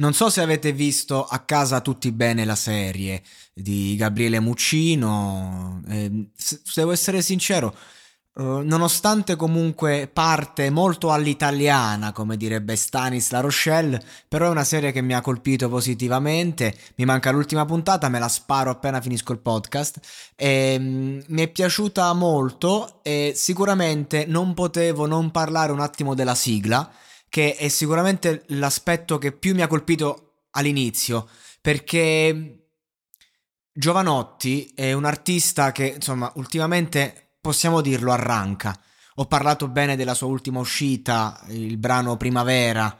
Non so se avete visto a casa tutti bene la serie di Gabriele Muccino. Eh, se devo essere sincero, eh, nonostante comunque parte molto all'italiana, come direbbe Stanis La Rochelle, però è una serie che mi ha colpito positivamente. Mi manca l'ultima puntata, me la sparo appena finisco il podcast. E, mm, mi è piaciuta molto e sicuramente non potevo non parlare un attimo della sigla che è sicuramente l'aspetto che più mi ha colpito all'inizio, perché Giovanotti è un artista che, insomma, ultimamente possiamo dirlo, arranca. Ho parlato bene della sua ultima uscita, il brano Primavera,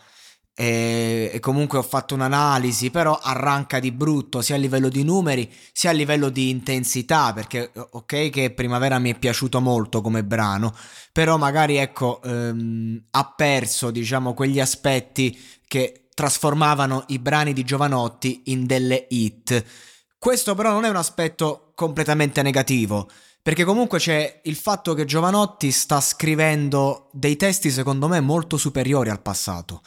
e, e, comunque ho fatto un'analisi, però arranca di brutto sia a livello di numeri sia a livello di intensità, perché ok che Primavera mi è piaciuto molto come brano, però magari ecco ehm, ha perso diciamo quegli aspetti che trasformavano i brani di Giovanotti in delle hit. Questo però non è un aspetto completamente negativo. Perché comunque c'è il fatto che Giovanotti sta scrivendo dei testi secondo me molto superiori al passato.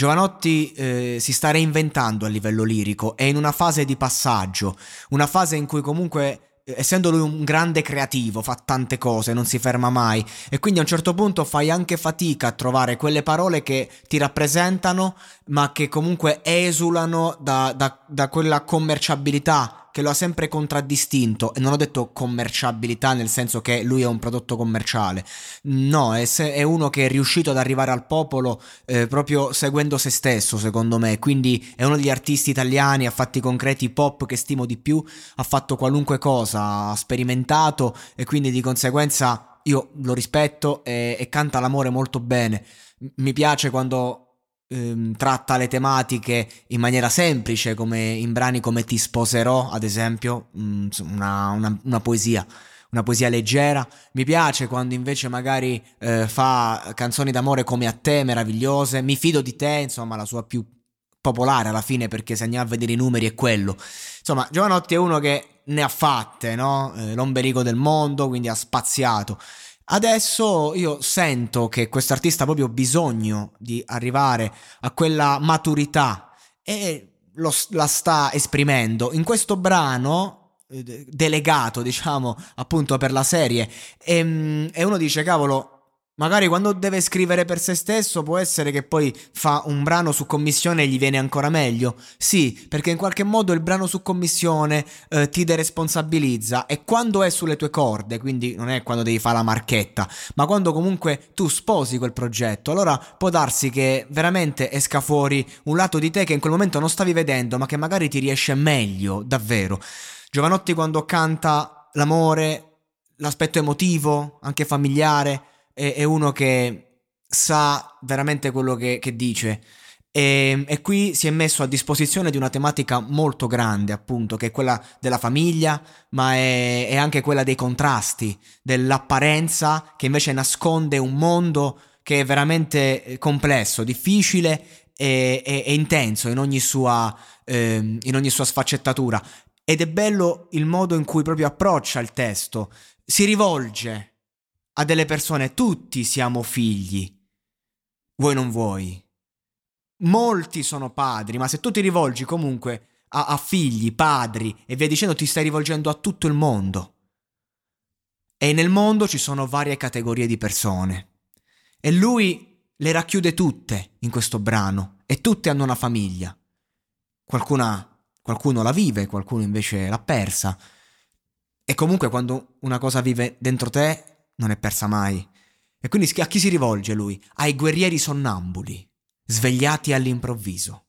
Giovanotti eh, si sta reinventando a livello lirico, è in una fase di passaggio, una fase in cui comunque eh, essendo lui un grande creativo, fa tante cose, non si ferma mai. E quindi a un certo punto fai anche fatica a trovare quelle parole che ti rappresentano ma che comunque esulano da, da, da quella commerciabilità che lo ha sempre contraddistinto e non ho detto commerciabilità nel senso che lui è un prodotto commerciale, no, è, se- è uno che è riuscito ad arrivare al popolo eh, proprio seguendo se stesso secondo me, quindi è uno degli artisti italiani a fatti concreti pop che stimo di più, ha fatto qualunque cosa, ha sperimentato e quindi di conseguenza io lo rispetto e, e canta l'amore molto bene. Mi piace quando ehm, tratta le tematiche in maniera semplice, come in brani come Ti sposerò, ad esempio, mh, una, una, una poesia una poesia leggera. Mi piace quando invece magari eh, fa canzoni d'amore come a te, meravigliose. Mi fido di te, insomma, la sua più popolare alla fine, perché se andiamo a vedere i numeri è quello. Insomma, Giovanotti è uno che ne ha fatte, no? Eh, l'ombelico del mondo, quindi ha spaziato. Adesso io sento che questo artista ha proprio bisogno di arrivare a quella maturità e lo, la sta esprimendo. In questo brano eh, delegato, diciamo, appunto per la serie, e, ehm, e uno dice, cavolo, Magari quando deve scrivere per se stesso può essere che poi fa un brano su commissione e gli viene ancora meglio. Sì, perché in qualche modo il brano su commissione eh, ti deresponsabilizza e quando è sulle tue corde, quindi non è quando devi fare la marchetta, ma quando comunque tu sposi quel progetto, allora può darsi che veramente esca fuori un lato di te che in quel momento non stavi vedendo, ma che magari ti riesce meglio, davvero. Giovanotti quando canta l'amore, l'aspetto emotivo, anche familiare, è, è uno che sa veramente quello che, che dice. E, e, qui si è messo a disposizione di una tematica molto grande, appunto, che è quella della famiglia, ma è, è anche quella dei contrasti, dell'apparenza che invece nasconde un mondo che è veramente eh, complesso, difficile e, e, e intenso in ogni, sua, eh, in ogni sua sfaccettatura. ed è bello il modo in cui proprio approccia il testo. Si rivolge a delle persone, tutti siamo figli, vuoi non vuoi. Molti sono padri, ma se tu ti rivolgi comunque a, a figli, padri e via dicendo, ti stai rivolgendo a tutto il mondo. E nel mondo ci sono varie categorie di persone. E lui le racchiude tutte in questo brano e tutte hanno una famiglia. Qualcuna, qualcuno la vive, qualcuno invece l'ha persa. E comunque quando una cosa vive dentro te non è persa mai. E quindi a chi si rivolge lui? Ai guerrieri sonnambuli, svegliati all'improvviso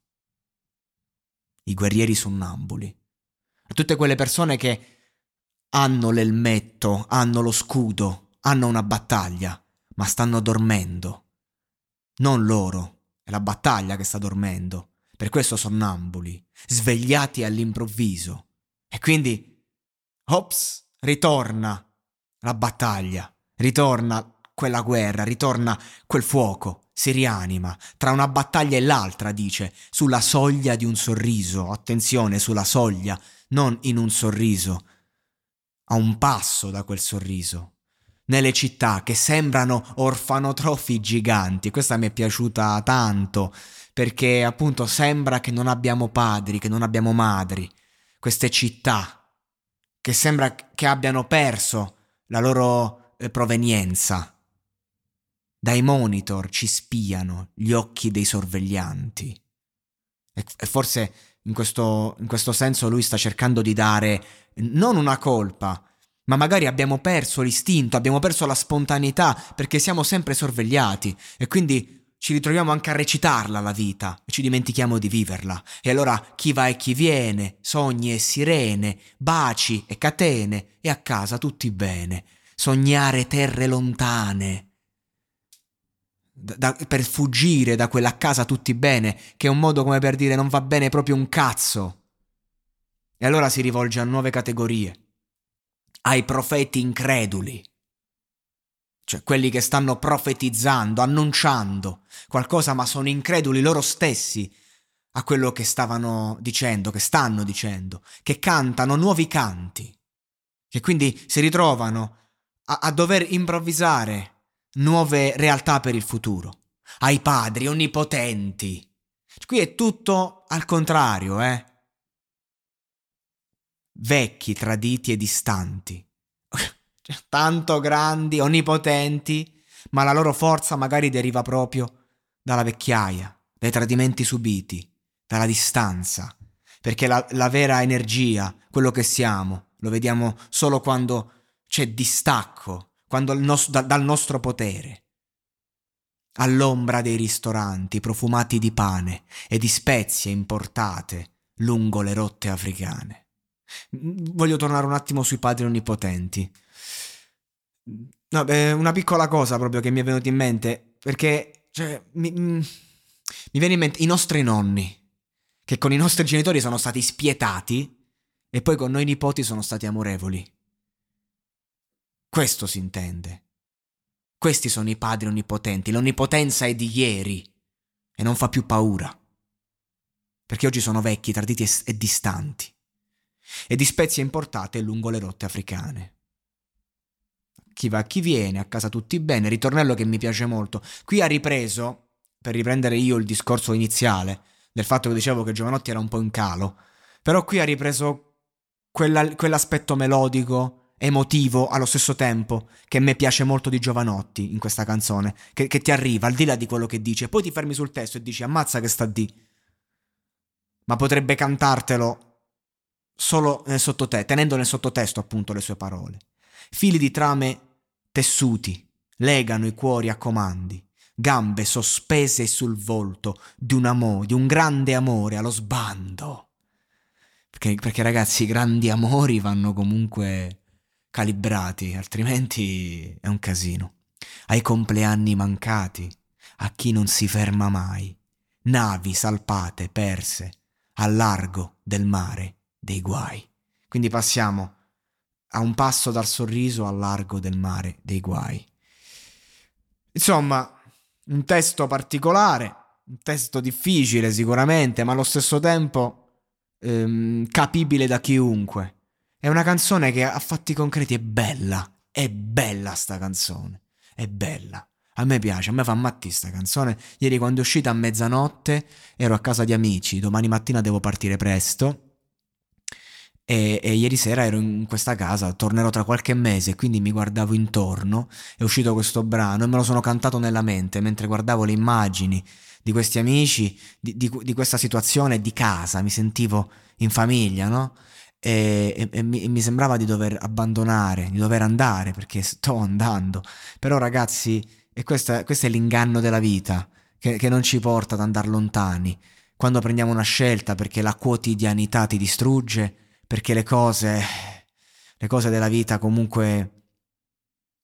i guerrieri sonnambuli, a tutte quelle persone che hanno l'elmetto, hanno lo scudo, hanno una battaglia, ma stanno dormendo. Non loro, è la battaglia che sta dormendo. Per questo sonnambuli, svegliati all'improvviso. E quindi, ops, ritorna la battaglia, ritorna quella guerra, ritorna quel fuoco si rianima tra una battaglia e l'altra, dice, sulla soglia di un sorriso. Attenzione, sulla soglia, non in un sorriso, a un passo da quel sorriso. Nelle città che sembrano orfanotrofi giganti. Questa mi è piaciuta tanto perché appunto sembra che non abbiamo padri, che non abbiamo madri. Queste città che sembra che abbiano perso la loro provenienza dai monitor ci spiano gli occhi dei sorveglianti. E, forse in questo, in questo senso lui sta cercando di dare non una colpa, ma magari abbiamo perso l'istinto, abbiamo perso la spontaneità perché siamo sempre sorvegliati e quindi ci ritroviamo anche a recitarla la vita e ci dimentichiamo di viverla. E allora chi va e chi viene, sogni e sirene, baci e catene e a casa tutti bene, sognare terre lontane. Da, per fuggire da quella casa tutti bene, che è un modo come per dire non va bene proprio un cazzo. E allora si rivolge a nuove categorie, ai profeti increduli, cioè quelli che stanno profetizzando, annunciando qualcosa, ma sono increduli loro stessi a quello che stavano dicendo, che stanno dicendo, che cantano nuovi canti, che quindi si ritrovano a, a dover improvvisare nuove realtà per il futuro, ai padri onnipotenti. Qui è tutto al contrario, eh? Vecchi, traditi e distanti. Cioè, tanto grandi, onnipotenti, ma la loro forza magari deriva proprio dalla vecchiaia, dai tradimenti subiti, dalla distanza. Perché la, la vera energia, quello che siamo, lo vediamo solo quando c'è distacco nos- da- dal nostro potere. All'ombra dei ristoranti profumati di pane e di spezie importate lungo le rotte africane. Voglio tornare un attimo sui padri onnipotenti. No, beh, una piccola cosa proprio che mi è venuta in mente, perché cioè, mi, mi viene in mente i nostri nonni, che con i nostri genitori sono stati spietati e poi con noi nipoti sono stati amorevoli. Questo si intende. Questi sono i padri onnipotenti. L'onnipotenza è di ieri e non fa più paura. Perché oggi sono vecchi, traditi e, distanti. E di spezie importate lungo le rotte africane. Chi va, chi viene, a casa tutti bene. Ritornello che mi piace molto. Qui ha ripreso, per riprendere io il discorso iniziale, del fatto che dicevo che Giovanotti era un po' in calo, però qui ha ripreso quella, quell'aspetto melodico emotivo allo stesso tempo che a me piace molto di Giovanotti in questa canzone, che, che, ti arriva al di là di quello che dice, poi ti fermi sul testo e dici ammazza che sta di. Ma potrebbe cantartelo solo nel sottotesto, tenendo nel sottotesto appunto le sue parole. Fili di trame tessuti legano i cuori a comandi, gambe sospese sul volto di un amore, di un grande amore allo sbando. Perché, perché ragazzi, i grandi amori vanno comunque calibrati, altrimenti è un casino. Ai compleanni mancati, a chi non si ferma mai, navi salpate, perse, al largo del mare dei guai. Quindi passiamo a un passo dal sorriso al largo del mare dei guai. Insomma, un testo particolare, un testo difficile sicuramente, ma allo stesso tempo ehm, capibile da chiunque. È una canzone che a fatti concreti è bella, è bella sta canzone, è bella. A me piace, a me fa matti sta canzone. Ieri quando è uscita a mezzanotte ero a casa di amici, domani mattina devo partire presto. E, e, ieri sera ero in questa casa, tornerò tra qualche mese, quindi mi guardavo intorno, è uscito questo brano e me lo sono cantato nella mente mentre guardavo le immagini di questi amici, di, di, di questa situazione di casa, mi sentivo in famiglia, no? E, e, e, mi, e, mi, sembrava di dover abbandonare, di dover andare perché sto andando. Però ragazzi, e questa, questo è l'inganno della vita che, che non ci porta ad andare lontani. Quando prendiamo una scelta perché la quotidianità ti distrugge, perché le cose, le cose della vita comunque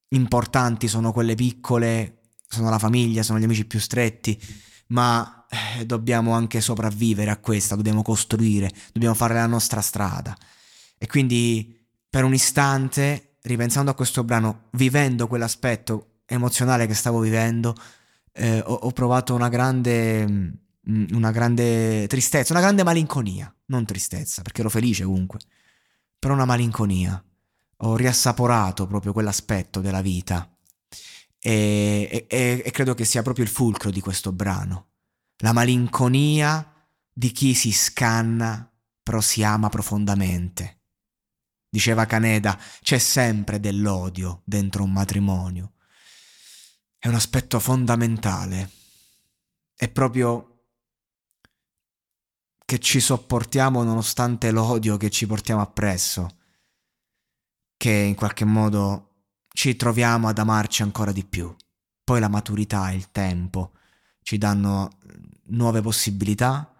importanti sono quelle piccole, sono la famiglia, sono gli amici più stretti, ma eh, dobbiamo anche sopravvivere a questa, dobbiamo costruire, dobbiamo fare la nostra strada. E quindi per un istante, ripensando a questo brano, vivendo quell'aspetto emozionale che stavo vivendo, eh, ho, ho, provato una grande, mm, una grande tristezza, una grande malinconia, non tristezza, perché ero felice comunque, però una malinconia. Ho riassaporato proprio quell'aspetto della vita e, e, e credo che sia proprio il fulcro di questo brano. La malinconia di chi si scanna però si ama profondamente. Diceva Caneda, c'è sempre dell'odio dentro un matrimonio. È un aspetto fondamentale. È proprio che ci sopportiamo nonostante l'odio che ci portiamo appresso, che in qualche modo ci troviamo ad amarci ancora di più. Poi la maturità e il tempo ci danno nuove possibilità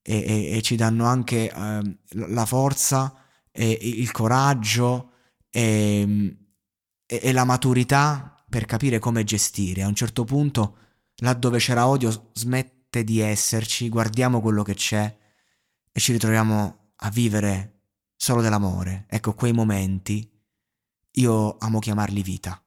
e, e, e ci danno anche eh, la forza e il coraggio e, e la maturità per capire come gestire. A un certo punto, laddove c'era odio, smette di esserci, guardiamo quello che c'è e ci ritroviamo a vivere solo dell'amore. Ecco, quei momenti io amo chiamarli vita.